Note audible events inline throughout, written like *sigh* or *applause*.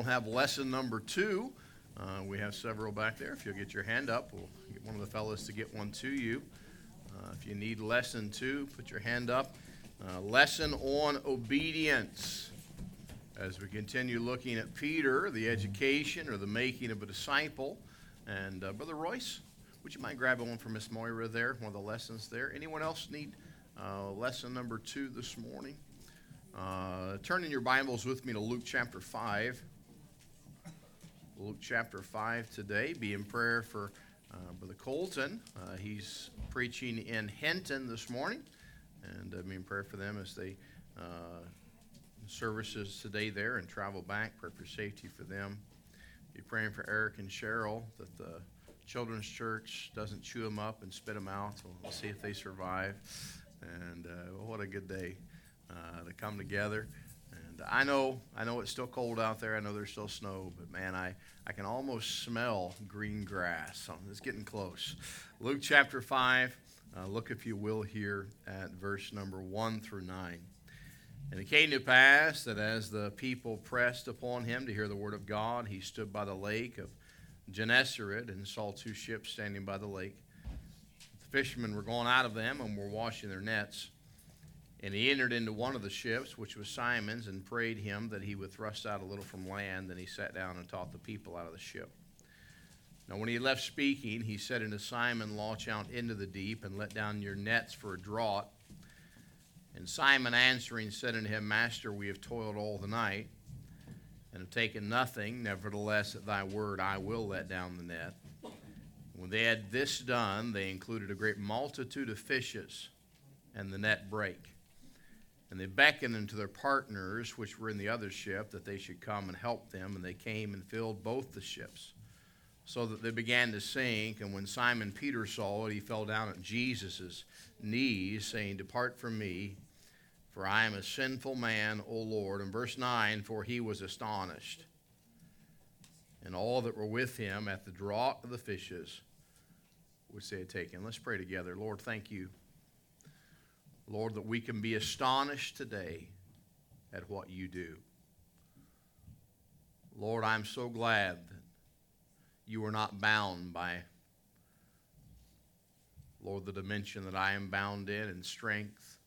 don't have lesson number two, uh, we have several back there. If you'll get your hand up, we'll get one of the fellows to get one to you. Uh, if you need lesson two, put your hand up. Uh, lesson on obedience. As we continue looking at Peter, the education or the making of a disciple. And uh, Brother Royce, would you mind grabbing one for Miss Moira there, one of the lessons there? Anyone else need uh, lesson number two this morning? Uh, turn in your Bibles with me to Luke chapter 5. Luke chapter 5 today. Be in prayer for uh, Brother Colton. Uh, he's preaching in Hinton this morning. And uh, be in prayer for them as they uh, services today there and travel back. Pray for safety for them. Be praying for Eric and Cheryl that the children's church doesn't chew them up and spit them out. We'll, we'll see if they survive. And uh, what a good day uh, to come together. I know, I know it's still cold out there. I know there's still snow, but man, I, I can almost smell green grass. It's getting close. Luke chapter 5, uh, look if you will here at verse number 1 through 9. And it came to pass that as the people pressed upon him to hear the word of God, he stood by the lake of Gennesaret and saw two ships standing by the lake. The fishermen were going out of them and were washing their nets. And he entered into one of the ships, which was Simon's, and prayed him that he would thrust out a little from land. Then he sat down and taught the people out of the ship. Now, when he left speaking, he said unto Simon, Launch out into the deep and let down your nets for a draught. And Simon answering said unto him, Master, we have toiled all the night and have taken nothing. Nevertheless, at thy word I will let down the net. When they had this done, they included a great multitude of fishes, and the net brake. And they beckoned unto their partners, which were in the other ship, that they should come and help them. And they came and filled both the ships, so that they began to sink. And when Simon Peter saw it, he fell down at Jesus' knees, saying, Depart from me, for I am a sinful man, O Lord. And verse 9, for he was astonished. And all that were with him at the draught of the fishes, which they had taken. Let's pray together. Lord, thank you Lord, that we can be astonished today at what you do. Lord, I'm so glad that you are not bound by, Lord, the dimension that I am bound in in strength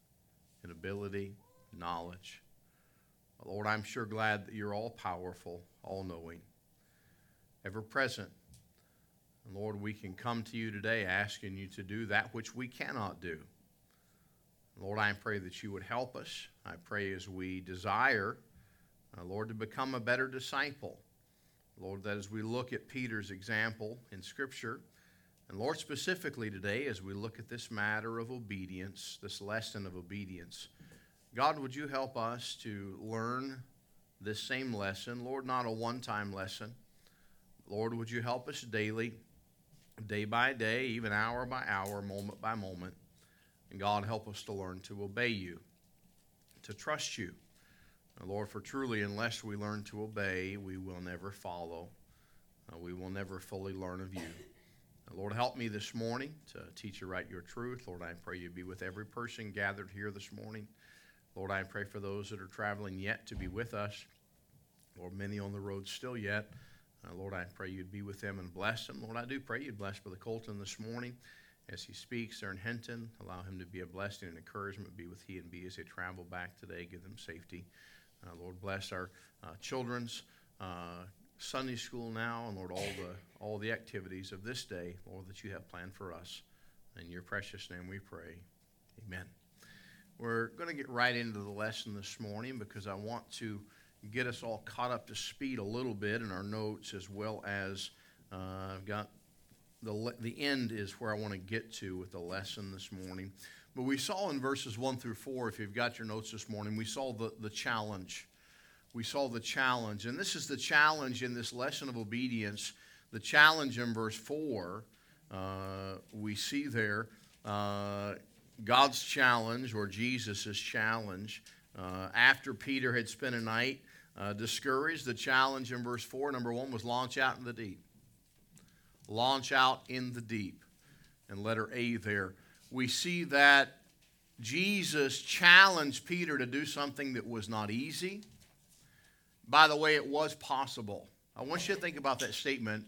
and ability, knowledge. Lord, I'm sure glad that you're all powerful, all knowing, ever present. And Lord, we can come to you today asking you to do that which we cannot do. Lord, I pray that you would help us. I pray as we desire, uh, Lord, to become a better disciple. Lord, that as we look at Peter's example in Scripture, and Lord, specifically today, as we look at this matter of obedience, this lesson of obedience, God, would you help us to learn this same lesson? Lord, not a one time lesson. Lord, would you help us daily, day by day, even hour by hour, moment by moment? And God, help us to learn to obey you, to trust you. And Lord, for truly, unless we learn to obey, we will never follow. Uh, we will never fully learn of you. Uh, Lord, help me this morning to teach you right your truth. Lord, I pray you be with every person gathered here this morning. Lord, I pray for those that are traveling yet to be with us. Lord, many on the road still yet. Uh, Lord, I pray you'd be with them and bless them. Lord, I do pray you'd bless Brother Colton this morning as he speaks there in Hinton. Allow him to be a blessing and encouragement. Be with he and be as they travel back today. Give them safety. Uh, Lord, bless our uh, children's uh, Sunday school now, and Lord, all the all the activities of this day, Lord, that you have planned for us. In your precious name we pray. Amen. We're going to get right into the lesson this morning because I want to get us all caught up to speed a little bit in our notes as well as uh, I've got the, the end is where I want to get to with the lesson this morning. But we saw in verses 1 through 4, if you've got your notes this morning, we saw the, the challenge. We saw the challenge. And this is the challenge in this lesson of obedience. The challenge in verse 4, uh, we see there uh, God's challenge or Jesus' challenge. Uh, after Peter had spent a night uh, discouraged, the challenge in verse 4, number 1, was launch out in the deep launch out in the deep. And letter A there. We see that Jesus challenged Peter to do something that was not easy. By the way, it was possible. I want you to think about that statement.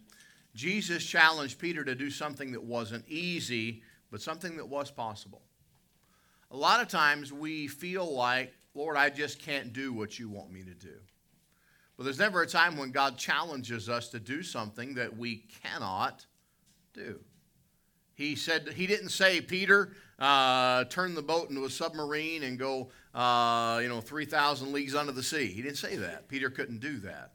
Jesus challenged Peter to do something that wasn't easy, but something that was possible. A lot of times we feel like, Lord, I just can't do what you want me to do. But there's never a time when God challenges us to do something that we cannot do. He said he didn't say, Peter, uh, turn the boat into a submarine and go, uh, you know, 3,000 leagues under the sea. He didn't say that. Peter couldn't do that.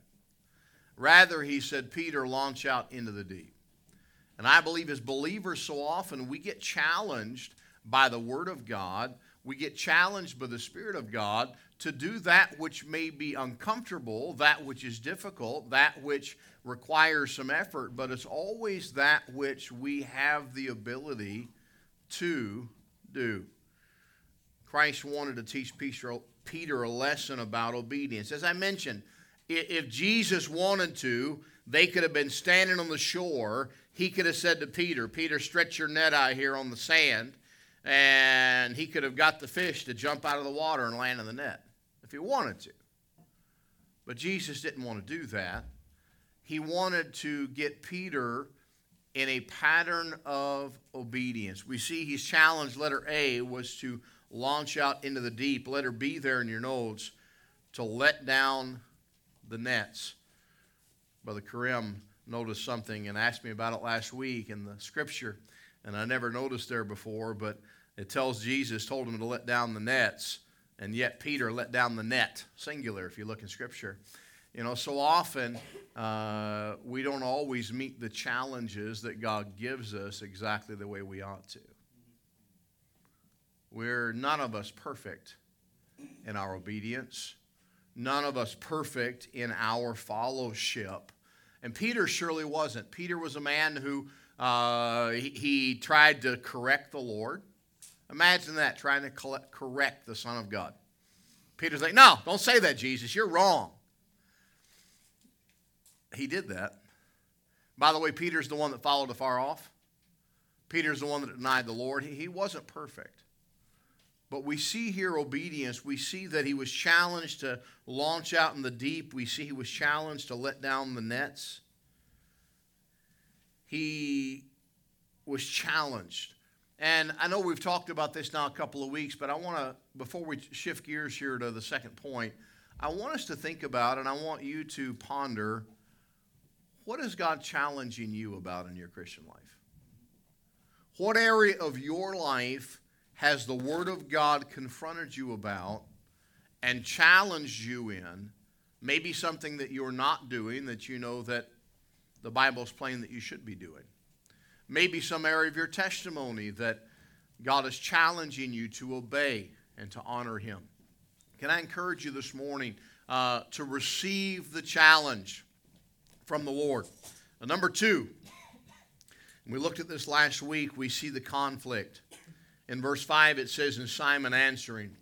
Rather, he said, Peter, launch out into the deep. And I believe as believers, so often we get challenged by the Word of God, we get challenged by the Spirit of God to do that which may be uncomfortable, that which is difficult, that which requires some effort, but it's always that which we have the ability to do. Christ wanted to teach Peter a lesson about obedience. As I mentioned, if Jesus wanted to, they could have been standing on the shore. He could have said to Peter, Peter, stretch your net out here on the sand. And he could have got the fish to jump out of the water and land in the net if he wanted to. But Jesus didn't want to do that. He wanted to get Peter in a pattern of obedience. We see he's challenged, letter A was to launch out into the deep. Letter B there in your notes, to let down the nets. Brother Karim noticed something and asked me about it last week in the scripture, and I never noticed there before, but it tells Jesus told him to let down the nets, and yet Peter let down the net, singular, if you look in scripture. You know, so often uh, we don't always meet the challenges that God gives us exactly the way we ought to. We're none of us perfect in our obedience, none of us perfect in our fellowship. And Peter surely wasn't. Peter was a man who uh, he, he, tried to correct the Lord. Imagine that, trying to correct the Son of God. Peter's like, no, don't say that, Jesus. You're wrong. He did that. By the way, Peter's the one that followed afar off. Peter's the one that denied the Lord. He, wasn't perfect. But we see here obedience. We see that he was challenged to launch out in the deep. We see he was challenged to let down the nets. He was challenged. And I know we've talked about this now a couple of weeks, but I want to, before we shift gears here to the second point, I want us to think about and I want you to ponder what is God challenging you about in your Christian life? What area of your life has the Word of God confronted you about and challenged you in? Maybe something that you're not doing that you know that the Bible's plain that you should be doing. Maybe some area of your testimony that God is challenging you to obey and to honor Him. Can I encourage you this morning uh, to receive the challenge from the Lord? Uh, number two, we looked at this last week, we see the conflict. In verse 5, it says, And Simon answering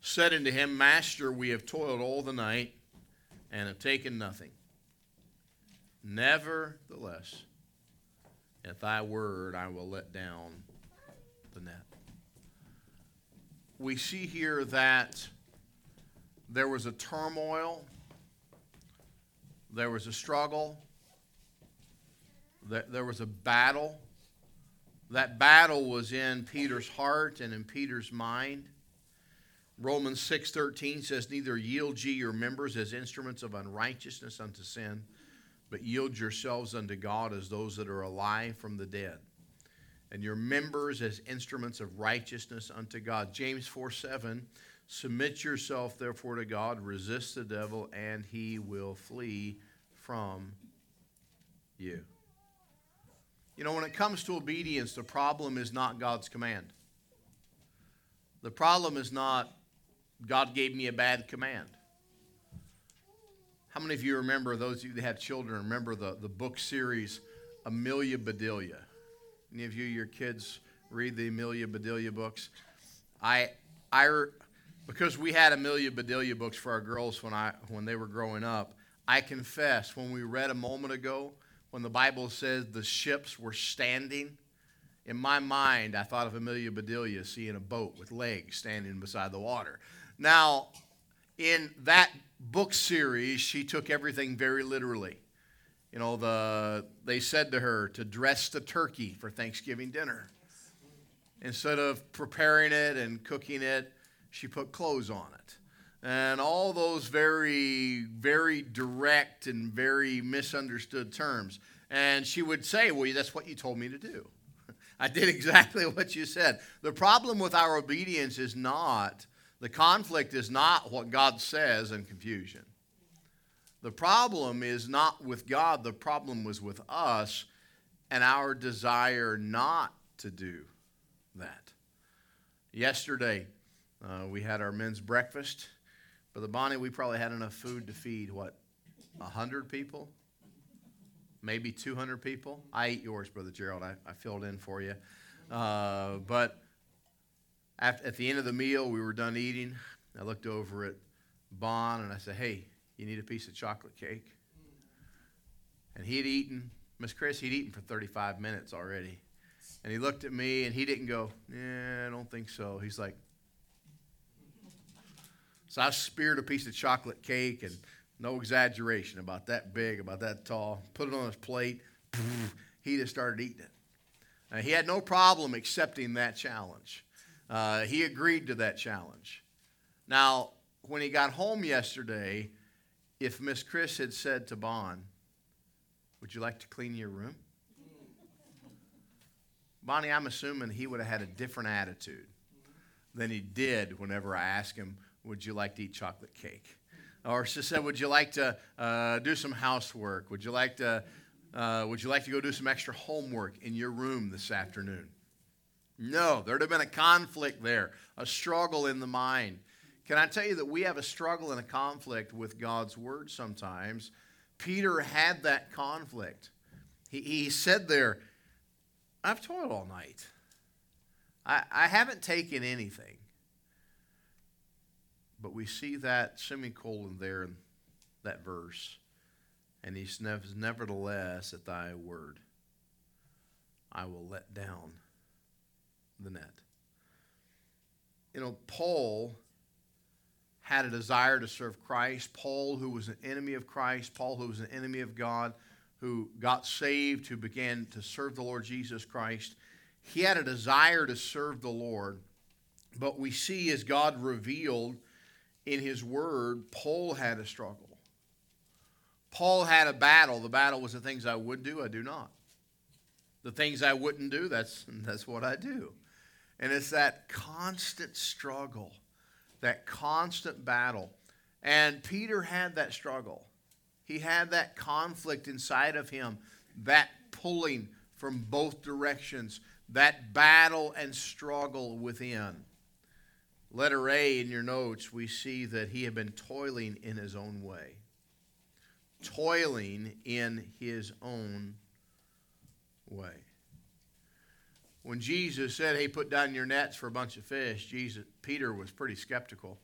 said unto him, Master, we have toiled all the night and have taken nothing. Nevertheless, at thy word I will let down the net. We see here that there was a turmoil, there was a struggle, there was a battle that battle was in Peter's heart and in Peter's mind. Romans 6:13 says neither yield ye your members as instruments of unrighteousness unto sin but yield yourselves unto God as those that are alive from the dead and your members as instruments of righteousness unto God. James 4 7, submit yourself therefore to God, resist the devil, and he will flee from you. You know, when it comes to obedience, the problem is not God's command. The problem is not God gave me a bad command. How many of you remember, those of you that have children, remember the, the book series Amelia Bedelia? Any of you, your kids, read the Amelia Bedelia books? I, I, because we had Amelia Bedelia books for our girls when, I, when they were growing up, I confess, when we read a moment ago, when the Bible says the ships were standing, in my mind, I thought of Amelia Bedelia seeing a boat with legs standing beside the water. Now, in that book series, she took everything very literally. You know, the, they said to her to dress the turkey for Thanksgiving dinner. Instead of preparing it and cooking it, she put clothes on it. And all those very, very direct and very misunderstood terms. And she would say, Well, that's what you told me to do. *laughs* I did *laughs* exactly what you said. The problem with our obedience is not, the conflict is not what God says and confusion. The problem is not with God, the problem was with us and our desire not to do that. Yesterday, uh, we had our men's breakfast. Brother Bonnie, we probably had enough food to feed, what, 100 people? Maybe 200 people? I ate yours, Brother Gerald. I, I filled in for you. Uh, but at the end of the meal, we were done eating. I looked over at Bon and I said, Hey, you need a piece of chocolate cake? And he had eaten, Miss Chris, he'd eaten for 35 minutes already. And he looked at me and he didn't go, Yeah, I don't think so. He's like, So I speared a piece of chocolate cake and no exaggeration, about that big, about that tall, put it on his plate. *laughs* He just started eating it. Uh, he had no problem accepting that challenge. Uh, he agreed to that challenge. Now, when he got home yesterday, if Miss Chris had said to Bon, Would you like to clean your room? Bonnie, I'm assuming he would have had a different attitude than he did whenever I asked him, Would you like to eat chocolate cake? Or she said, Would you like to uh, do some housework? Would you like to uh, would you like to go do some extra homework in your room this afternoon? No, there'd have been a conflict there, a struggle in the mind. Can I tell you that we have a struggle and a conflict with God's word sometimes? Peter had that conflict. He, he said there, I've toiled all night. I, I haven't taken anything. But we see that semicolon there in that verse. And he says, Nevertheless, at thy word, I will let down the net. You know, Paul had a desire to serve Christ. Paul, who was an enemy of Christ, Paul, who was an enemy of God, who got saved, who began to serve the Lord Jesus Christ, he had a desire to serve the Lord. But we see as God revealed in his word, Paul had a struggle. Paul had a battle. The battle was the things I would do, I do not. The things I wouldn't do, that's, that's what I do. And it's that constant struggle, that constant battle. And Peter had that struggle. He had that conflict inside of him, that pulling from both directions, that battle and struggle within. Letter A in your notes, we see that he had been toiling in his own way toiling in his own way. When Jesus said, "Hey, put down your nets for a bunch of fish," Jesus Peter was pretty skeptical.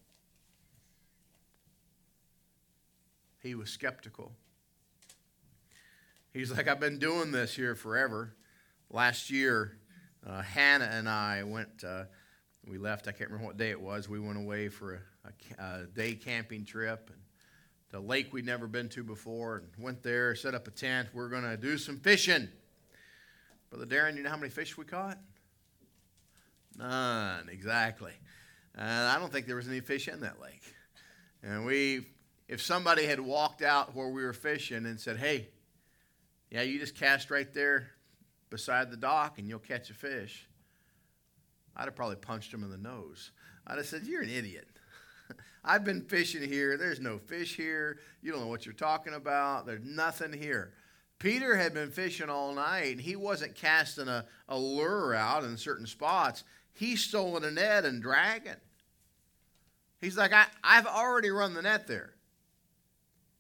He was skeptical. He's like, "I've been doing this here forever." Last year, uh, Hannah and I went. Uh, we left. I can't remember what day it was. We went away for a, a, a day camping trip, and the lake we'd never been to before and went there, set up a tent. We're going to do some fishing. Brother Darren, you know how many fish we caught? None, exactly. And I don't think there was any fish in that lake. And we, if somebody had walked out where we were fishing and said, hey, yeah, you just cast right there beside the dock and you'll catch a fish, I'd have probably punched him in the nose. I'd have said, you're an idiot. *laughs* I've been fishing here. There's no fish here. You don't know what you're talking about. There's nothing here. Peter had been fishing all night. and He wasn't casting a, a lure out in certain spots. He's stolen a net and dragging. He's like, I, I've already run the net there.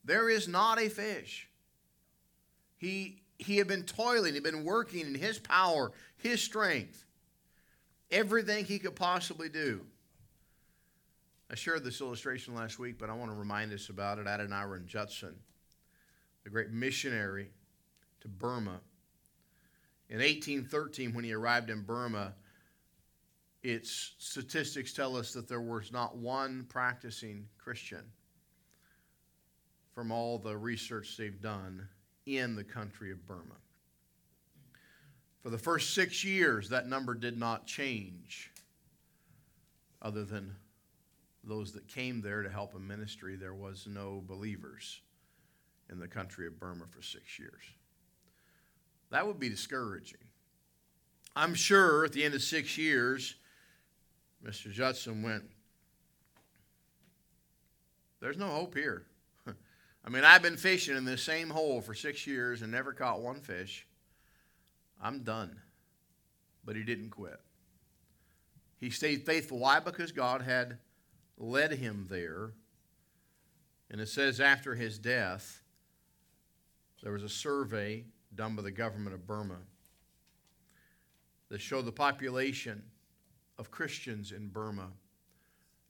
There is not a fish. He, he had been toiling, he'd been working in his power, his strength, everything he could possibly do. I shared this illustration last week, but I want to remind us about it. Adoniram Judson, the great missionary to Burma. In 1813, when he arrived in Burma, its statistics tell us that there was not one practicing Christian from all the research they've done in the country of Burma. For the first six years, that number did not change, other than those that came there to help in ministry. There was no believers in the country of Burma for six years. That would be discouraging. I'm sure at the end of six years, Mr. Judson went, There's no hope here. *laughs* I mean, I've been fishing in this same hole for six years and never caught one fish. I'm done. But he didn't quit. He stayed faithful. Why? Because God had led him there. And it says after his death, there was a survey done by the government of Burma that show the population of Christians in Burma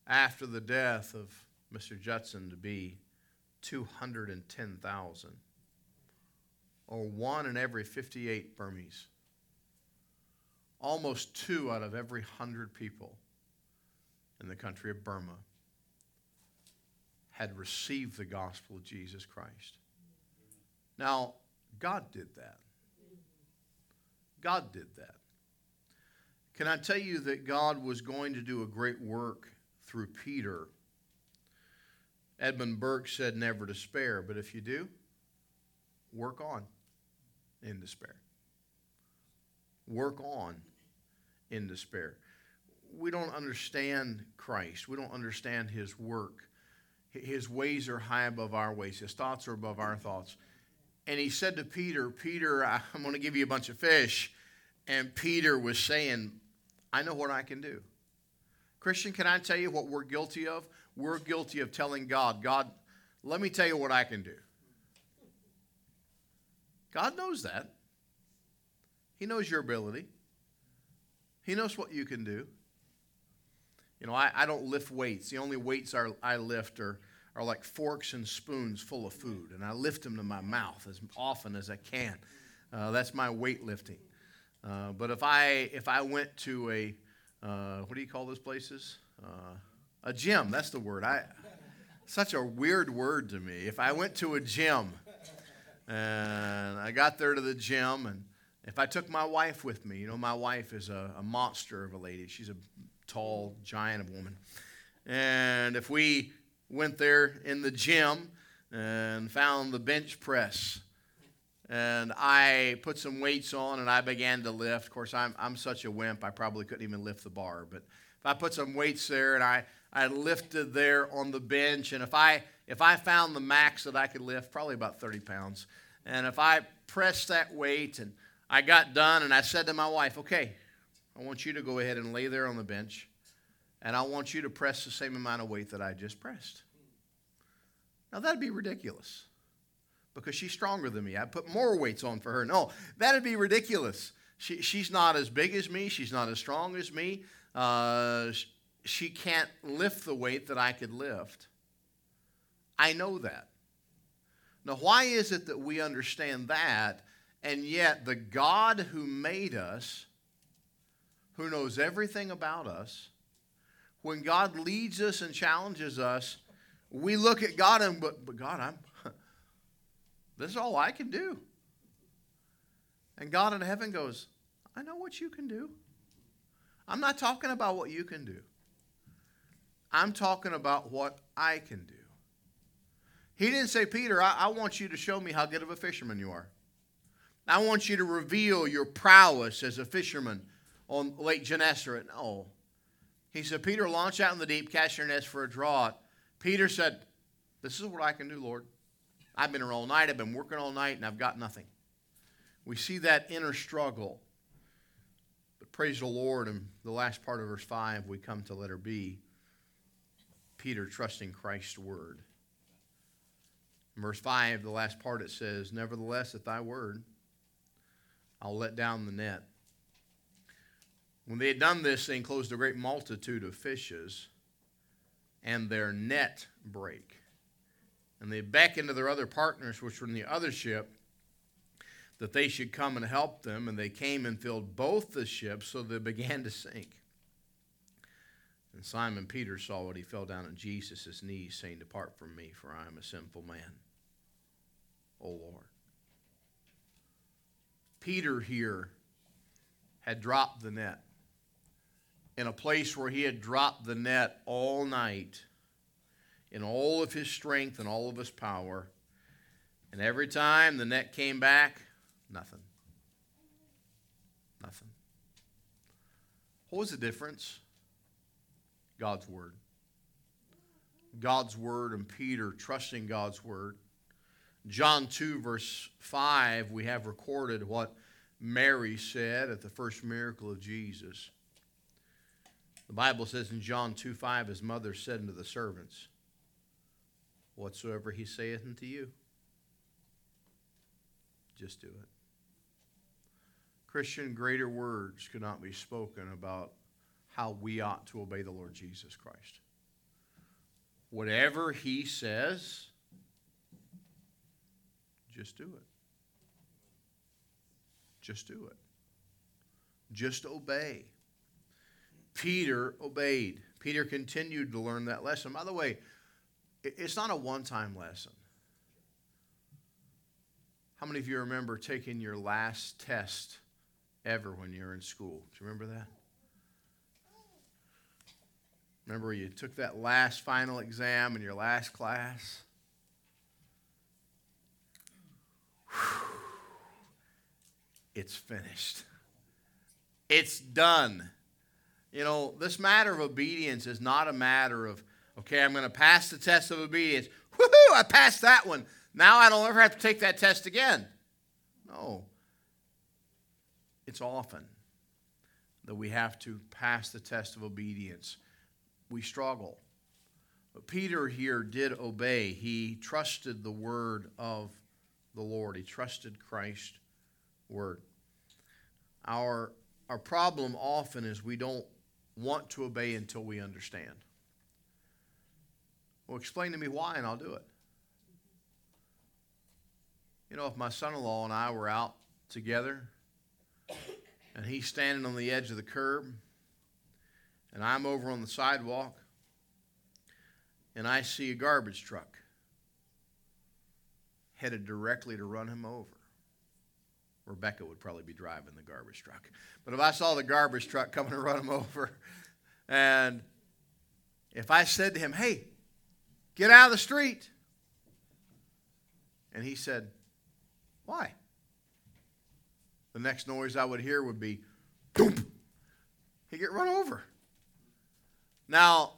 after the death of Mr. Judson to be 210,000, or one in every 58 Burmese. Almost two out of every hundred people in the country of Burma had received the gospel of Jesus Christ. Now, God did that. God did that. Can I tell you that God was going to do a great work through Peter? Edmund Burke said, Never despair, but if you do, work on in despair. Work on in despair. We don't understand Christ, we don't understand His work. His ways are high above our ways, His thoughts are above our thoughts. And He said to Peter, Peter, I'm going to give you a bunch of fish. And Peter was saying, I know what I can do. Christian, can I tell you what we're guilty of? We're guilty of telling God, God, let me tell you what I can do. God knows that. He knows your ability, He knows what you can do. You know, I, I don't lift weights. The only weights I lift are, are like forks and spoons full of food, and I lift them to my mouth as often as I can. Uh, that's my weightlifting. Uh, but if I if I went to a uh, what do you call those places? Uh, a gym. That's the word. I such a weird word to me. If I went to a gym and I got there to the gym and if I took my wife with me, you know, my wife is a, a monster of a lady. She's a tall giant of a woman. And if we went there in the gym and found the bench press and I put some weights on and I began to lift. Of course, I'm, I'm such a wimp, I probably couldn't even lift the bar. But if I put some weights there and I, I lifted there on the bench, and if I, if I found the max that I could lift, probably about 30 pounds, and if I pressed that weight and I got done and I said to my wife, okay, I want you to go ahead and lay there on the bench, and I want you to press the same amount of weight that I just pressed. Now, that'd be ridiculous because she's stronger than me. I'd put more weights on for her. No, that'd be ridiculous. She, she's not as big as me. She's not as strong as me. Uh, she can't lift the weight that I could lift. I know that. Now, why is it that we understand that, and yet the God who made us, who knows everything about us, when God leads us and challenges us, we look at God and, but, but God, I'm, *laughs* this is all I can do. And God in heaven goes, I know what you can do. I'm not talking about what you can do. I'm talking about what I can do. He didn't say, Peter, I, I, want you to show me how good of a fisherman you are. I want you to reveal your prowess as a fisherman on Lake Gennesaret. No. He said, Peter, launch out in the deep, cast your nets for a draught. Peter said, This is what I can do, Lord. I've been here all night, I've been working all night, and I've got nothing. We see that inner struggle. But praise the Lord, in the last part of verse 5, we come to letter B. Peter trusting Christ's word. In verse 5, the last part, it says, Nevertheless, at thy word, I'll let down the net. When they had done this, they enclosed a great multitude of fishes, and their net brake. And they beckoned to their other partners, which were in the other ship, that they should come and help them. And they came and filled both the ships, so they began to sink. And Simon Peter saw it. He fell down at Jesus' knees, saying, Depart from me, for I am a sinful man. O Lord. Peter here had dropped the net in a place where he had dropped the net all night in all of his strength and all of his power. And every time the net came back, nothing. Nothing. What was the difference? God's Word. God's Word and Peter trusting God's Word. John 2, verse 5, we have recorded what Mary said at the first miracle of Jesus. The Bible says in John 2 5, his mother said unto the servants, Whatsoever he saith unto you, just do it. Christian, greater words could not be spoken about how we ought to obey the Lord Jesus Christ. Whatever he says, just do it. Just do it. Just obey. Peter obeyed. Peter continued to learn that lesson. By the way, it's not a one time lesson. How many of you remember taking your last test ever when you were in school? Do you remember that? Remember you took that last final exam in your last class? It's finished. It's done. You know, this matter of obedience is not a matter of, okay, I'm going to pass the test of obedience. Woohoo, I passed that one. Now I don't ever have to take that test again. No. It's often that we have to pass the test of obedience. We struggle. But Peter here did obey. He trusted the word of the Lord, he trusted Christ's word. Our, our problem often is we don't want to obey until we understand. Well, explain to me why, and I'll do it. You know, if my son in law and I were out together, and he's standing on the edge of the curb, and I'm over on the sidewalk, and I see a garbage truck headed directly to run him over. Rebecca would probably be driving the garbage truck. But if I saw the garbage truck coming *laughs* to run him over, and if I said to him, hey, get out of the street, and he said, why? The next noise I would hear would be, boom, he'd get run over. Now,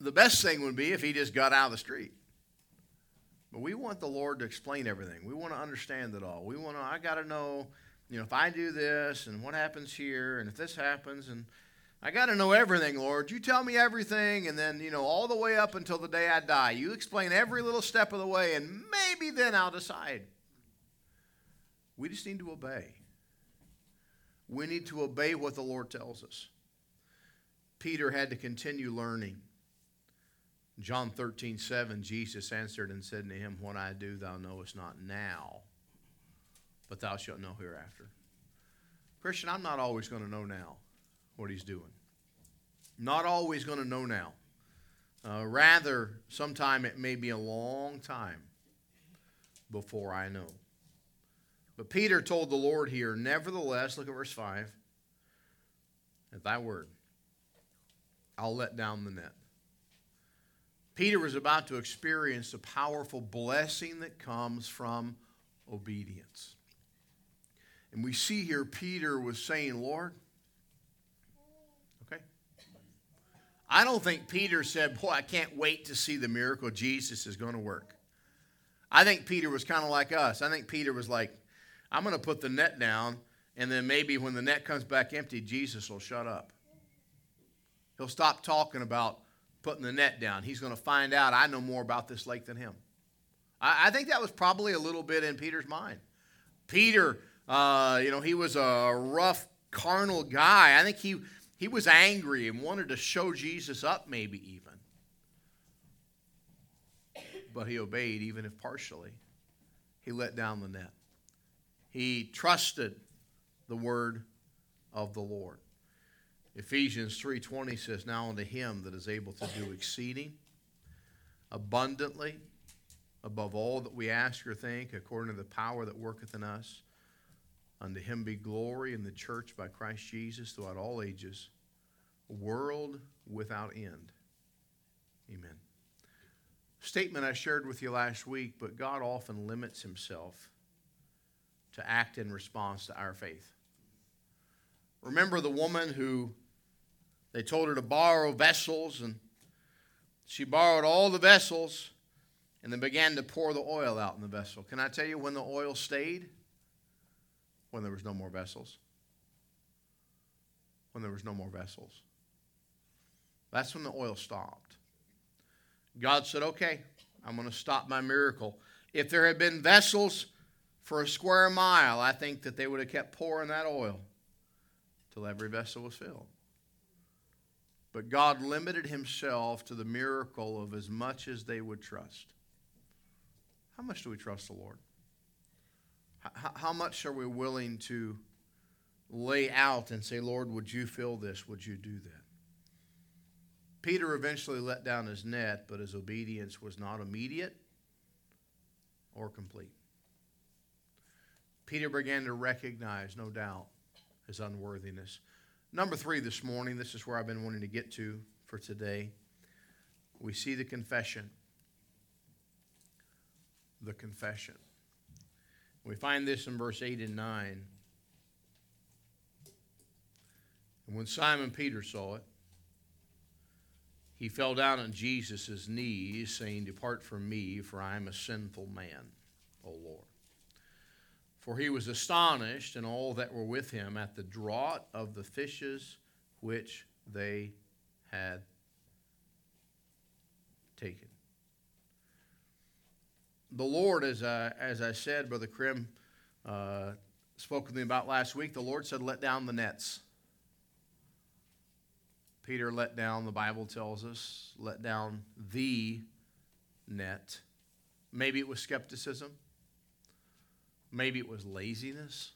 the best thing would be if he just got out of the street. But we want the Lord to explain everything. We want to understand it all. We want to, I got to know, you know, if I do this and what happens here and if this happens and I got to know everything, Lord. You tell me everything and then, you know, all the way up until the day I die. You explain every little step of the way and maybe then I'll decide. We just need to obey. We need to obey what the Lord tells us. Peter had to continue learning. John 13, 7, Jesus answered and said to him, What I do thou knowest not now, but thou shalt know hereafter. Christian, I'm not always going to know now what he's doing. Not always going to know now. Uh, rather, sometime it may be a long time before I know. But Peter told the Lord here, Nevertheless, look at verse 5, at thy word, I'll let down the net. Peter was about to experience a powerful blessing that comes from obedience. And we see here Peter was saying, Lord, okay. I don't think Peter said, Boy, I can't wait to see the miracle Jesus is going to work. I think Peter was kind of like us. I think Peter was like, I'm going to put the net down, and then maybe when the net comes back empty, Jesus will shut up. He'll stop talking about putting the net down. He's going to find out I know more about this lake than him. I, I think that was probably a little bit in Peter's mind. Peter, uh, you know, he was a rough, carnal guy. I think he, he was angry and wanted to show Jesus up, maybe even. But he obeyed, even if partially. He let down the net. He trusted the word of the Lord. Ephesians 3:20 says, "Now unto him that is able to do exceeding abundantly above all that we ask or think, according to the power that worketh in us, unto him be glory in the church by Christ Jesus throughout all ages, world without end." Amen. Statement I shared with you last week, but God often limits himself to act in response to our faith. Remember the woman who they told her to borrow vessels, and she borrowed all the vessels and then began to pour the oil out in the vessel. Can I tell you when the oil stayed? When there was no more vessels. When there was no more vessels. That's when the oil stopped. God said, Okay, I'm going to stop my miracle. If there had been vessels for a square mile, I think that they would have kept pouring that oil till every vessel was filled. But God limited himself to the miracle of as much as they would trust. How much do we trust the Lord? How much are we willing to lay out and say, Lord, would you fill this? Would you do that? Peter eventually let down his net, but his obedience was not immediate or complete. Peter began to recognize, no doubt, his unworthiness. Number three this morning, this is where I've been wanting to get to for today. We see the confession. The confession. We find this in verse 8 and 9. And when Simon Peter saw it, he fell down on Jesus' knees, saying, Depart from me, for I am a sinful man, O Lord. For he was astonished, and all that were with him, at the draught of the fishes which they had taken. The Lord, as I, as I said, Brother Krim uh, spoke with me about last week, the Lord said, Let down the nets. Peter let down, the Bible tells us, let down the net. Maybe it was skepticism. Maybe it was laziness.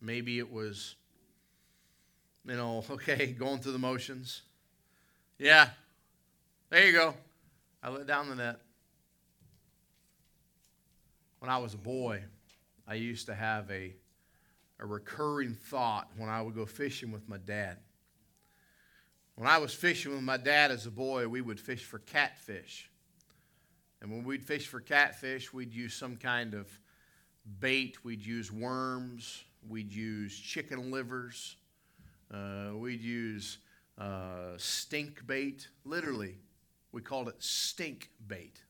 Maybe it was, you know, *laughs* okay, going through the motions. Yeah, there you go. I let down the net. When I was a boy, I used to have a, a recurring thought when I would go fishing with my dad. When I was fishing with my dad as a boy, we would fish for catfish. And when we'd fish for catfish, we'd use some kind of bait. We'd use worms. We'd use chicken livers. Uh, we'd use uh, stink bait. Literally, we called it stink bait.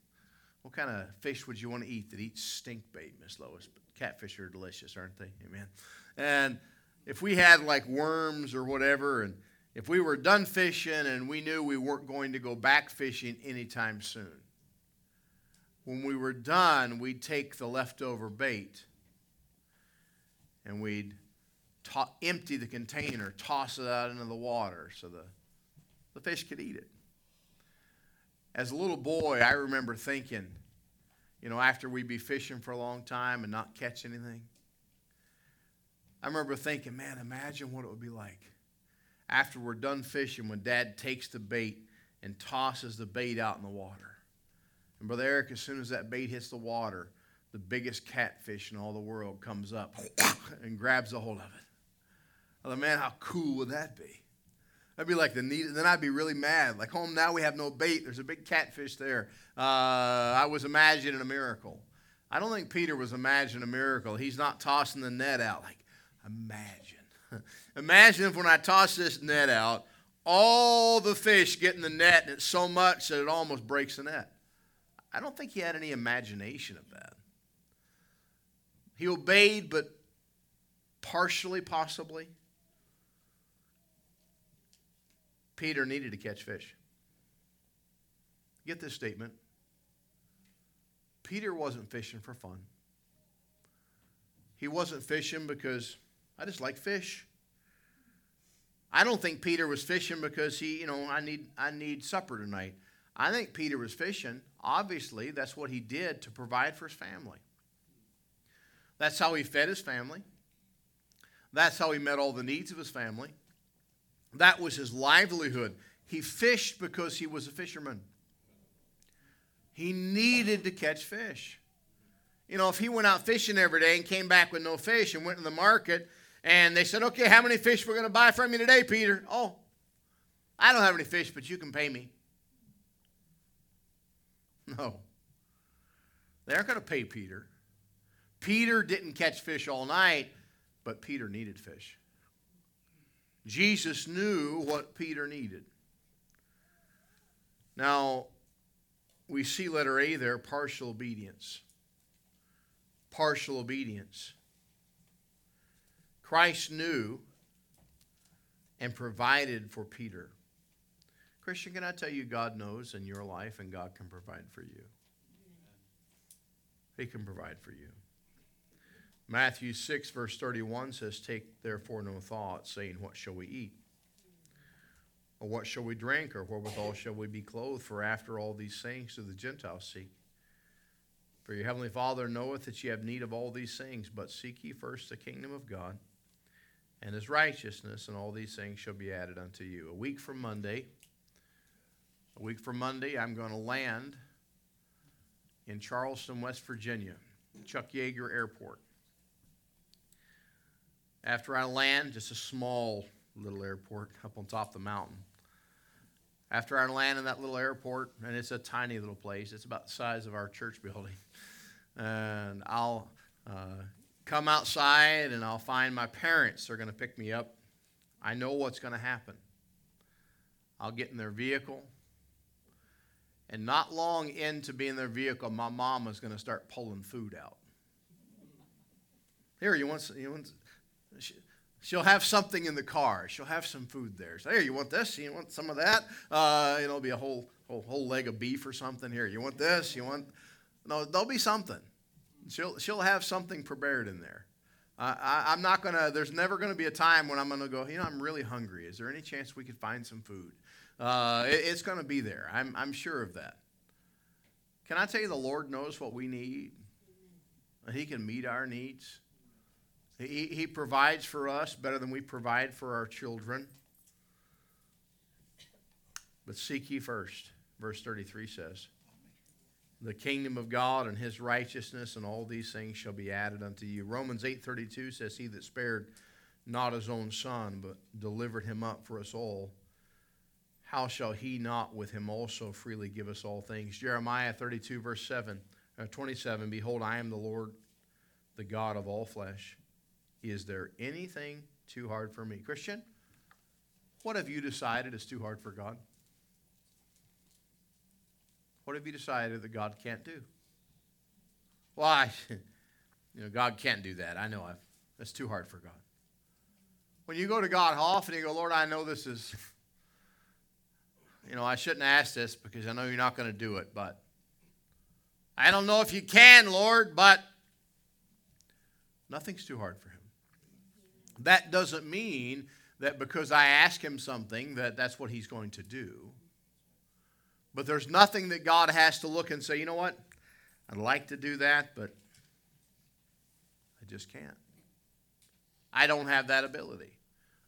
What kind of fish would you want to eat that eats stink bait, Miss Lois? But catfish are delicious, aren't they? Amen. And if we had like worms or whatever, and if we were done fishing and we knew we weren't going to go back fishing anytime soon, when we were done, we'd take the leftover bait and we'd to- empty the container, toss it out into the water so the, the fish could eat it. As a little boy, I remember thinking, you know, after we'd be fishing for a long time and not catch anything, I remember thinking, man, imagine what it would be like after we're done fishing when dad takes the bait and tosses the bait out in the water. And Brother Eric, as soon as that bait hits the water, the biggest catfish in all the world comes up *laughs* and grabs a hold of it. I thought, man, how cool would that be? That'd be like the neat. Then I'd be really mad. Like, home now we have no bait. There's a big catfish there. Uh, I was imagining a miracle. I don't think Peter was imagining a miracle. He's not tossing the net out. Like, imagine. *laughs* imagine if when I toss this net out, all the fish get in the net and it's so much that it almost breaks the net. I don't think he had any imagination of that. He obeyed, but partially, possibly. Peter needed to catch fish. Get this statement. Peter wasn't fishing for fun. He wasn't fishing because I just like fish. I don't think Peter was fishing because he, you know, I need I need supper tonight. I think Peter was fishing. Obviously, that's what he did to provide for his family. That's how he fed his family. That's how he met all the needs of his family. That was his livelihood. He fished because he was a fisherman. He needed to catch fish. You know, if he went out fishing every day and came back with no fish and went to the market and they said, okay, how many fish we're going to buy from you today, Peter? Oh, I don't have any fish, but you can pay me. *laughs* No. They aren't going to pay Peter. Peter didn't catch fish all night, but Peter needed fish. Jesus knew what Peter needed. Now, we see letter A there partial obedience. Partial obedience. Christ knew and provided for Peter. Christian, can I tell you, God knows in your life and God can provide for you? He can provide for you. Matthew 6, verse 31 says, Take therefore no thought, saying, What shall we eat? Or what shall we drink? Or wherewithal shall we be clothed? For after all these things do the Gentiles seek. For your heavenly Father knoweth that ye have need of all these things, but seek ye first the kingdom of God and his righteousness, and all these things shall be added unto you. A week from Monday, a week from Monday, I'm going to land in Charleston, West Virginia, Chuck Yeager Airport. After I land, just a small little airport up on top of the mountain. After I land in that little airport, and it's a tiny little place, it's about the size of our church building, *laughs* and I'll uh, come outside and I'll find my parents. They're going to pick me up. I know what's going to happen. I'll get in their vehicle. And not long into being in their vehicle, my mom is going to start pulling food out. Here, you want, you want she'll have something in the car. She'll have some food there. So, here, you want this? You want some of that? Uh, it'll be a whole, whole, whole leg of beef or something. Here, you want this? You want? No, there'll be something. She'll, she'll have something prepared in there. Uh, I, am not going to, there's never going to be a time when I'm going to go, you know, I'm really hungry. Is there any chance we could find some food? Uh, it, it's going to be there. I'm, I'm sure of that. Can I tell you, the Lord knows what we need? He can meet our needs. He, he provides for us better than we provide for our children. But seek ye first, verse 33 says the kingdom of God and his righteousness and all these things shall be added unto you. Romans 8:32 says he that spared not his own son but delivered him up for us all how shall he not with him also freely give us all things? Jeremiah 32 verse 7 uh, 27 behold I am the Lord the God of all flesh. Is there anything too hard for me? Christian, what have you decided is too hard for God? What have you decided that God can't do? Why? Well, *laughs* you know, God can't do that. I know I've, that's too hard for God. When you go to God, how often you go, Lord, I know this is, you know, I shouldn't ask this because I know you're not going to do it, but I don't know if you can, Lord, but nothing's too hard for him. That doesn't mean that because I ask him something that that's what he's going to do. But there's nothing that God has to look and say, you know what? I'd like to do that, but I just can't. I don't have that ability.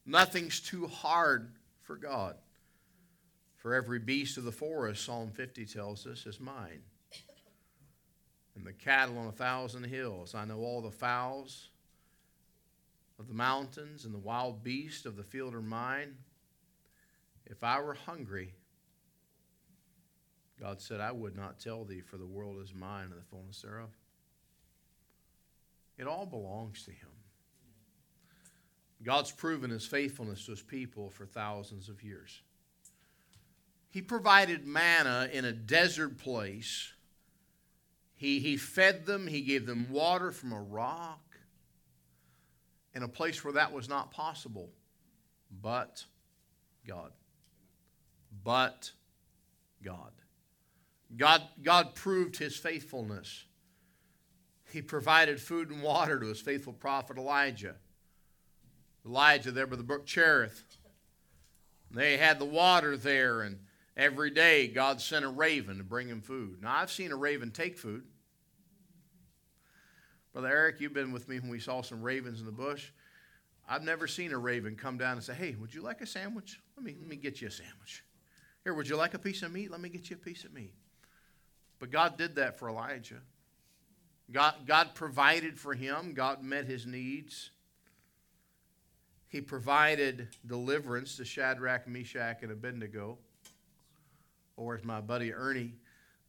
Nothing's too hard for God. For every beast of the forest, Psalm 50 tells us, is mine. And the cattle on a thousand hills. I know all the fowls of the mountains and the wild beasts of the field are mine. If I were hungry, God said, I would not tell thee, for the world is mine and the fullness thereof. It all belongs to Him. God's proven His faithfulness to His people for thousands of years. He provided manna in a desert place. He, he fed them, He gave them water from a rock in a place where that was not possible. But God. But God. God, God proved his faithfulness. He provided food and water to his faithful prophet Elijah. Elijah there by the brook Cherith. They had the water there, and every day God sent a raven to bring him food. Now, I've seen a raven take food. Brother Eric, you've been with me when we saw some ravens in the bush. I've never seen a raven come down and say, Hey, would you like a sandwich? Let me, let me get you a sandwich. Here, would you like a piece of meat? Let me get you a piece of meat. But God did that for Elijah. God, God provided for him, God met his needs. He provided deliverance to Shadrach, Meshach, and Abednego. Or as my buddy Ernie,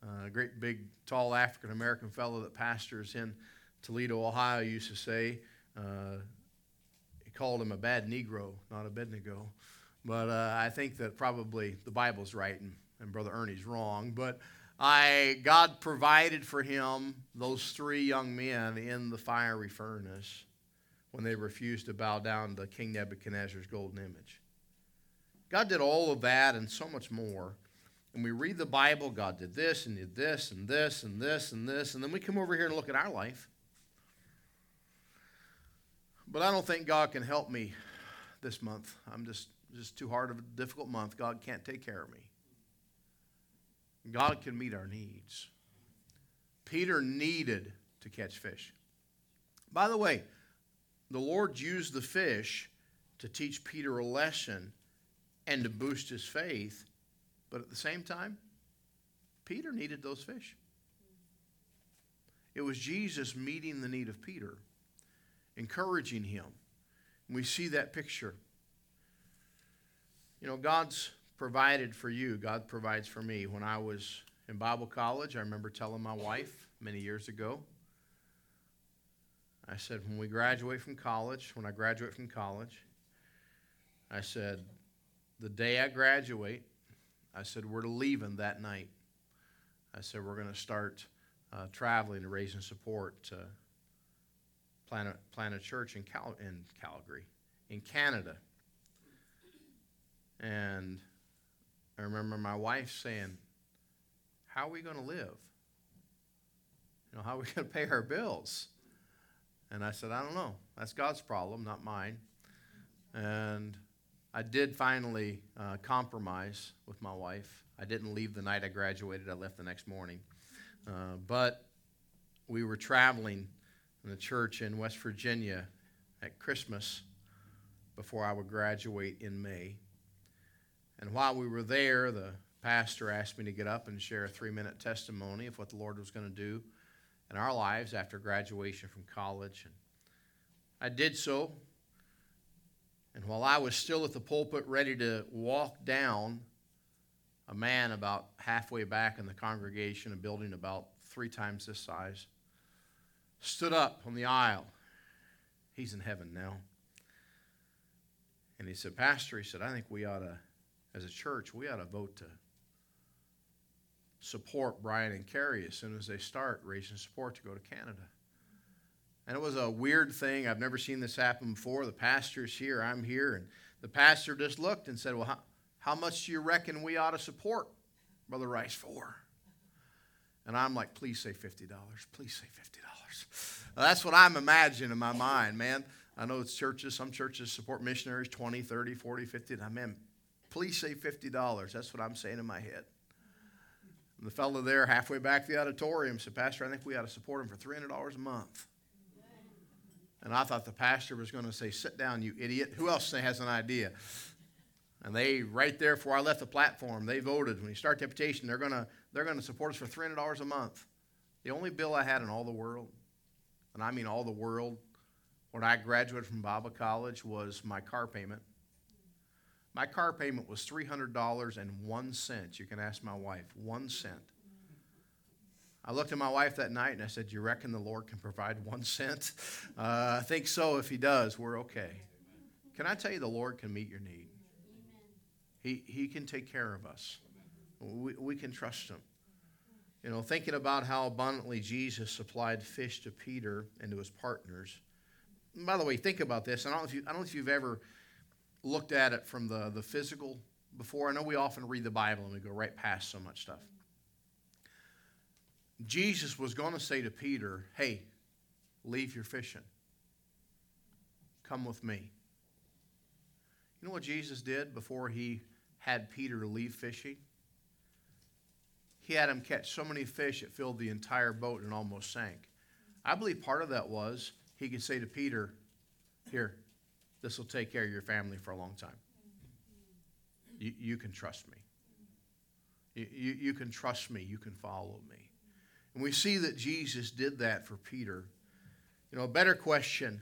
uh, a great big, tall African American fellow that pastors in Toledo, Ohio, used to say, uh, he called him a bad Negro, not a Abednego. But uh, I think that probably the Bible's right and, and Brother Ernie's wrong. But I, God provided for him those three young men in the fiery furnace when they refused to bow down to King Nebuchadnezzar's golden image. God did all of that and so much more. And we read the Bible, God did this and did this and this and this and this. And then we come over here and look at our life. But I don't think God can help me this month. I'm just, just too hard of a difficult month. God can't take care of me. God can meet our needs. Peter needed to catch fish. By the way, the Lord used the fish to teach Peter a lesson and to boost his faith, but at the same time, Peter needed those fish. It was Jesus meeting the need of Peter, encouraging him. And We see that picture. You know, God's provided for you, God provides for me. When I was in Bible college, I remember telling my wife many years ago, I said, when we graduate from college, when I graduate from college, I said, the day I graduate, I said, we're leaving that night. I said, we're going to start uh, traveling to raise and support to plant a, plant a church in, Cal- in Calgary, in Canada. And I remember my wife saying, How are we going to live? You know, how are we *laughs* going to pay our bills? And I said, I don't know. That's God's problem, not mine. And I did finally uh, compromise with my wife. I didn't leave the night I graduated, I left the next morning. Uh, but we were traveling in the church in West Virginia at Christmas before I would graduate in May. And while we were there, the pastor asked me to get up and share a three minute testimony of what the Lord was going to do in our lives after graduation from college. And I did so. While I was still at the pulpit ready to walk down, a man about halfway back in the congregation, a building about three times this size, stood up on the aisle. He's in heaven now. And he said, Pastor, he said, I think we ought to as a church, we ought to vote to support Brian and Carrie as soon as they start raising support to go to Canada. And it was a weird thing. I've never seen this happen before. The pastor's here, I'm here, and the pastor just looked and said, Well, how, how much do you reckon we ought to support Brother Rice for? And I'm like, Please say $50. Please say $50. That's what I'm imagining in my mind, man. I know it's churches, some churches support missionaries 20, 30, 40, 50. And I mean, Please say $50. That's what I'm saying in my head. And the fellow there, halfway back the auditorium, said, Pastor, I think we ought to support him for $300 a month. And I thought the pastor was going to say, Sit down, you idiot. Who else has an idea? And they, right there before I left the platform, they voted. When you start deputation, they're going to, they're going to support us for $300 a month. The only bill I had in all the world, and I mean all the world, when I graduated from Bible College was my car payment. My car payment was $300.01. You can ask my wife, one cent. I looked at my wife that night and I said, You reckon the Lord can provide one cent? *laughs* Uh, I think so. If He does, we're okay. Can I tell you, the Lord can meet your need? He, he can take care of us. We, we can trust Him. You know, thinking about how abundantly Jesus supplied fish to Peter and to his partners. By the way, think about this. I don't know if, you, I don't know if you've ever looked at it from the, the physical before. I know we often read the Bible and we go right past so much stuff. Jesus was going to say to Peter, Hey, leave your fishing. Come with me. You know what Jesus did before he had Peter leave fishing? He had him catch so many fish it filled the entire boat and almost sank. I believe part of that was he could say to Peter, Here, this will take care of your family for a long time. You, you can trust me. You, you, you can trust me. You can follow me. And we see that Jesus did that for Peter. You know, a better question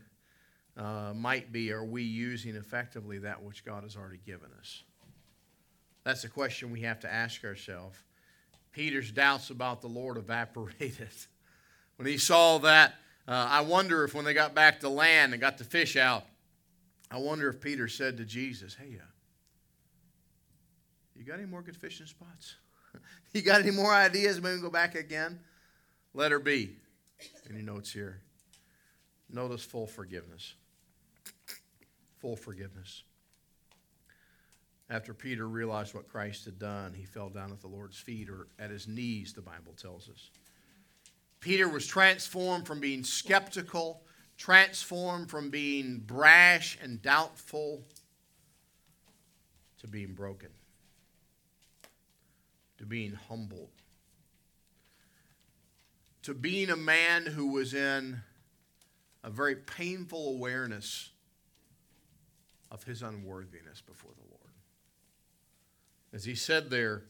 uh, might be are we using effectively that which God has already given us? That's a question we have to ask ourselves. Peter's doubts about the Lord evaporated. *laughs* when he saw that, uh, I wonder if when they got back to land and got the fish out, I wonder if Peter said to Jesus, Hey, uh, you got any more good fishing spots? *laughs* you got any more ideas? Maybe go back again? Let her be. Any notes here? Notice full forgiveness. Full forgiveness. After Peter realized what Christ had done, he fell down at the Lord's feet or at his knees, the Bible tells us. Peter was transformed from being skeptical, transformed from being brash and doubtful to being broken, to being humbled, to being a man who was in a very painful awareness of his unworthiness before the Lord. As he said there,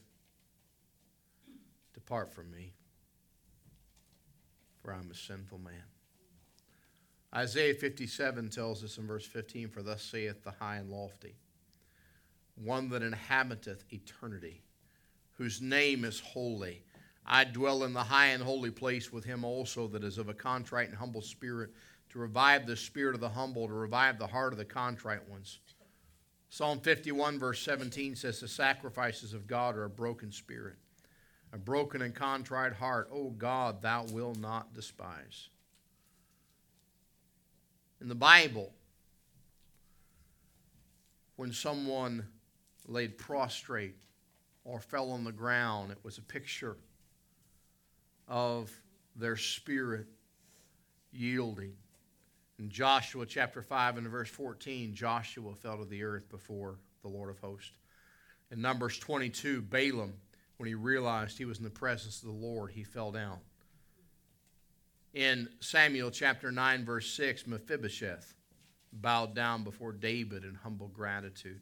Depart from me, for I'm a sinful man. Isaiah 57 tells us in verse 15, For thus saith the high and lofty, one that inhabiteth eternity, whose name is holy. I dwell in the high and holy place with him also that is of a contrite and humble spirit to revive the spirit of the humble, to revive the heart of the contrite ones. Psalm 51, verse 17 says, The sacrifices of God are a broken spirit, a broken and contrite heart. O God, thou wilt not despise. In the Bible, when someone laid prostrate or fell on the ground, it was a picture of their spirit yielding in Joshua chapter 5 and verse 14, Joshua fell to the earth before the Lord of hosts. In Numbers 22, Balaam, when he realized he was in the presence of the Lord, he fell down. In Samuel chapter 9, verse 6, Mephibosheth bowed down before David in humble gratitude.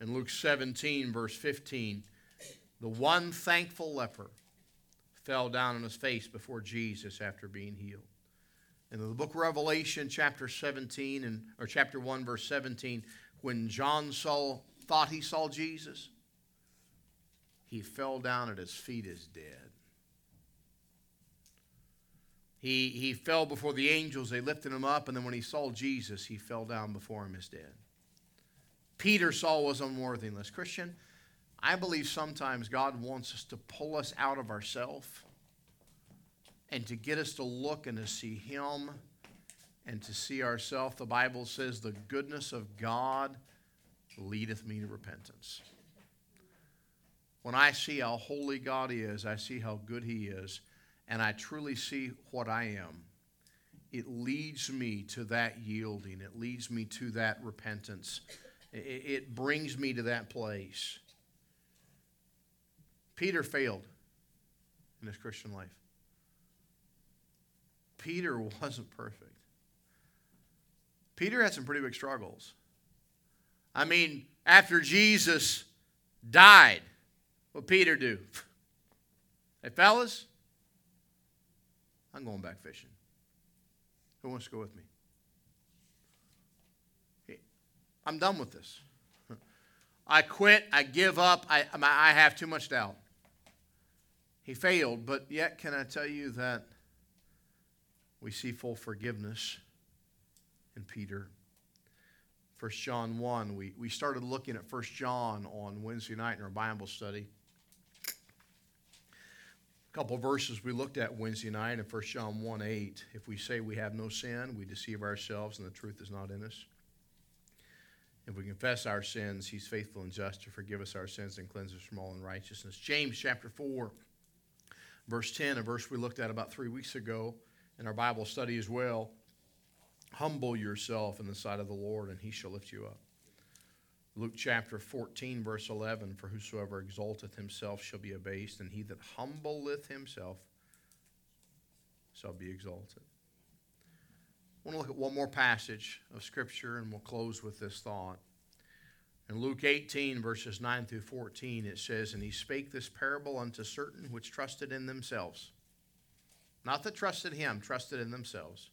In Luke 17, verse 15, the one thankful leper fell down on his face before Jesus after being healed. And in the book of Revelation, chapter 17, and, or chapter 1, verse 17, when John saw, thought he saw Jesus, he fell down at his feet as dead. He, he fell before the angels. They lifted him up, and then when he saw Jesus, he fell down before him as dead. Peter saw was unworthiness. Christian, I believe sometimes God wants us to pull us out of ourselves and to get us to look and to see Him and to see ourselves. The Bible says, The goodness of God leadeth me to repentance. When I see how holy God is, I see how good He is, and I truly see what I am, it leads me to that yielding. It leads me to that repentance. It brings me to that place. Peter failed in his Christian life. Peter *laughs* wasn't perfect. Peter had some pretty big struggles. I mean, after Jesus died, what Peter do? *laughs* Hey, fellas, I'm going back fishing. Who wants to go with me? I'm done with this. *laughs* I quit. I give up. I, I have too much doubt. He failed, but yet, can I tell you that we see full forgiveness in Peter. 1 John 1, we, we started looking at 1 John on Wednesday night in our Bible study. A couple verses we looked at Wednesday night in 1 John 1 8. If we say we have no sin, we deceive ourselves and the truth is not in us. If we confess our sins, he's faithful and just to forgive us our sins and cleanse us from all unrighteousness. James chapter 4, verse 10, a verse we looked at about three weeks ago in our Bible study as well. Humble yourself in the sight of the Lord, and he shall lift you up. Luke chapter 14, verse 11 For whosoever exalteth himself shall be abased, and he that humbleth himself shall be exalted. I want to look at one more passage of Scripture and we'll close with this thought. In Luke 18, verses 9 through 14, it says, And he spake this parable unto certain which trusted in themselves. Not that trusted him, trusted in themselves.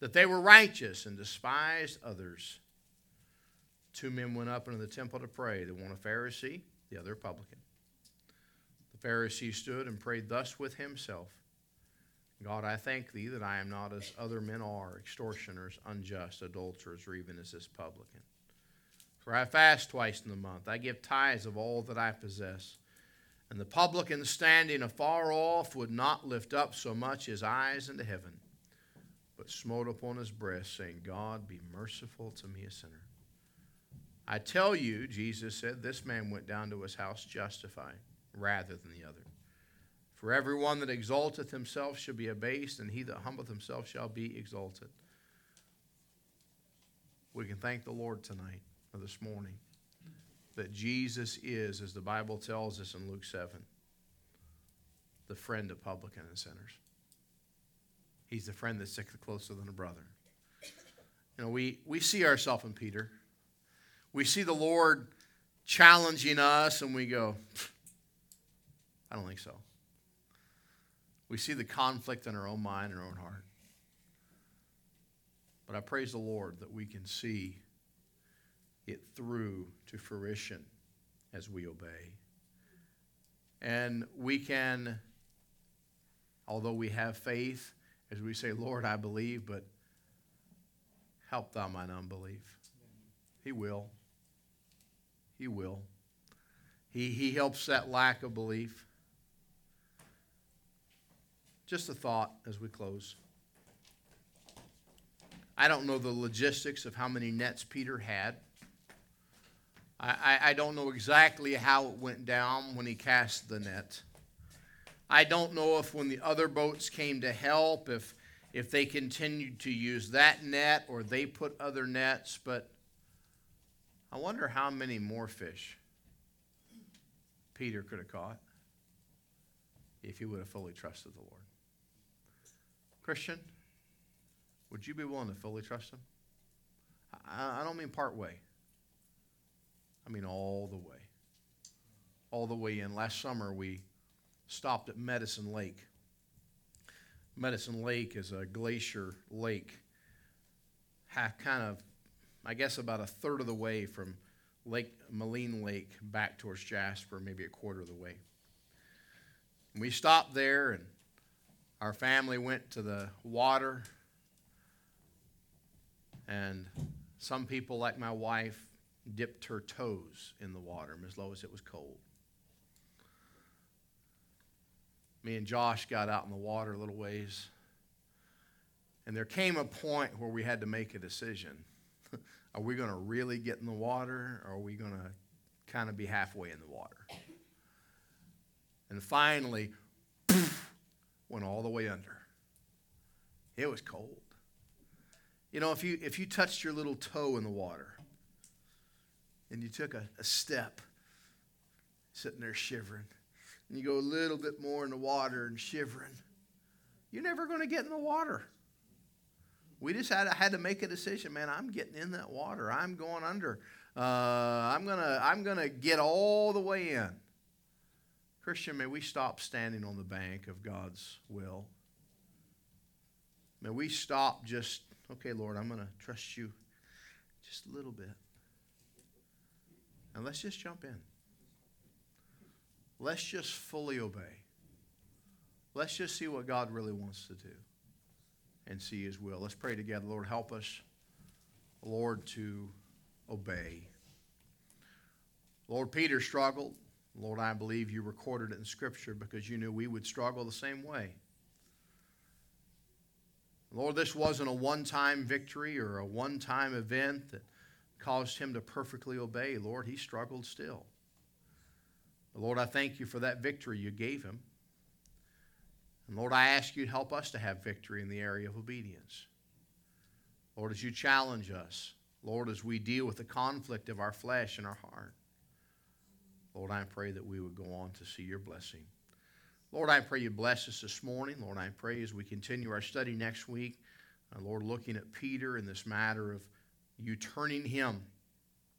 That they were righteous and despised others. Two men went up into the temple to pray, the one a Pharisee, the other a publican. The Pharisee stood and prayed thus with himself God, I thank thee that I am not as other men are, extortioners, unjust, adulterers, or even as this publican. For I fast twice in the month. I give tithes of all that I possess. And the publican standing afar off would not lift up so much his eyes into heaven, but smote upon his breast, saying, God, be merciful to me, a sinner. I tell you, Jesus said, this man went down to his house justified rather than the other. For everyone that exalteth himself shall be abased, and he that humbleth himself shall be exalted. We can thank the Lord tonight this morning that Jesus is, as the Bible tells us in Luke 7, the friend of publican and sinners. He's the friend that's sick closer than a brother. You know, we, we see ourselves in Peter. We see the Lord challenging us, and we go, I don't think so. We see the conflict in our own mind and our own heart. But I praise the Lord that we can see it through to fruition as we obey. And we can, although we have faith, as we say, Lord, I believe, but help thou mine unbelief. He will. He will. He, he helps that lack of belief. Just a thought as we close. I don't know the logistics of how many nets Peter had. I, I, don't know exactly how it went down when he cast the net. I don't know if when the other boats came to help, if, if they continued to use that net or they put other nets, but I wonder how many more fish Peter could have caught if he would have fully trusted the Lord. Christian, would you be willing to fully trust Him? I, I don't mean part way, I mean all the way. All the way in. Last summer, we stopped at Medicine Lake. Medicine Lake is a glacier lake, half kind of, I guess, about a third of the way from Lake Maligne Lake back towards Jasper, maybe a quarter of the way. we stopped there and our family went to the water, and some people, like my wife, dipped her toes in the water as low as it was cold. Me and Josh got out in the water a little ways, and there came a point where we had to make a decision. *laughs* are we going to really get in the water, or are we going to kind of be halfway in the water? And finally, *laughs* went all the way under. It was cold. You know, if you, if you touched your little toe in the water and you took a, a step, sitting there shivering, and you go a little bit more in the water and shivering, you're never going to get in the water. We just had, had to make a decision, man. I'm getting in that water. I'm going under. Uh, I'm gonna I'm gonna get all the way in. Christian, may we stop standing on the bank of God's will. May we stop just, okay, Lord, I'm going to trust you just a little bit. And let's just jump in. Let's just fully obey. Let's just see what God really wants to do and see His will. Let's pray together. Lord, help us, Lord, to obey. Lord, Peter struggled. Lord, I believe you recorded it in Scripture because you knew we would struggle the same way. Lord, this wasn't a one time victory or a one time event that caused him to perfectly obey. Lord, he struggled still. Lord, I thank you for that victory you gave him. And Lord, I ask you to help us to have victory in the area of obedience. Lord, as you challenge us, Lord, as we deal with the conflict of our flesh and our heart. Lord, I pray that we would go on to see your blessing. Lord, I pray you bless us this morning. Lord, I pray as we continue our study next week, Uh, Lord, looking at Peter in this matter of you turning him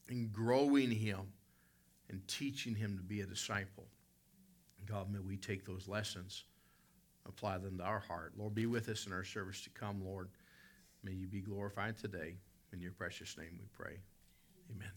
and growing him and teaching him to be a disciple. God, may we take those lessons, apply them to our heart. Lord, be with us in our service to come, Lord. May you be glorified today. In your precious name we pray. Amen.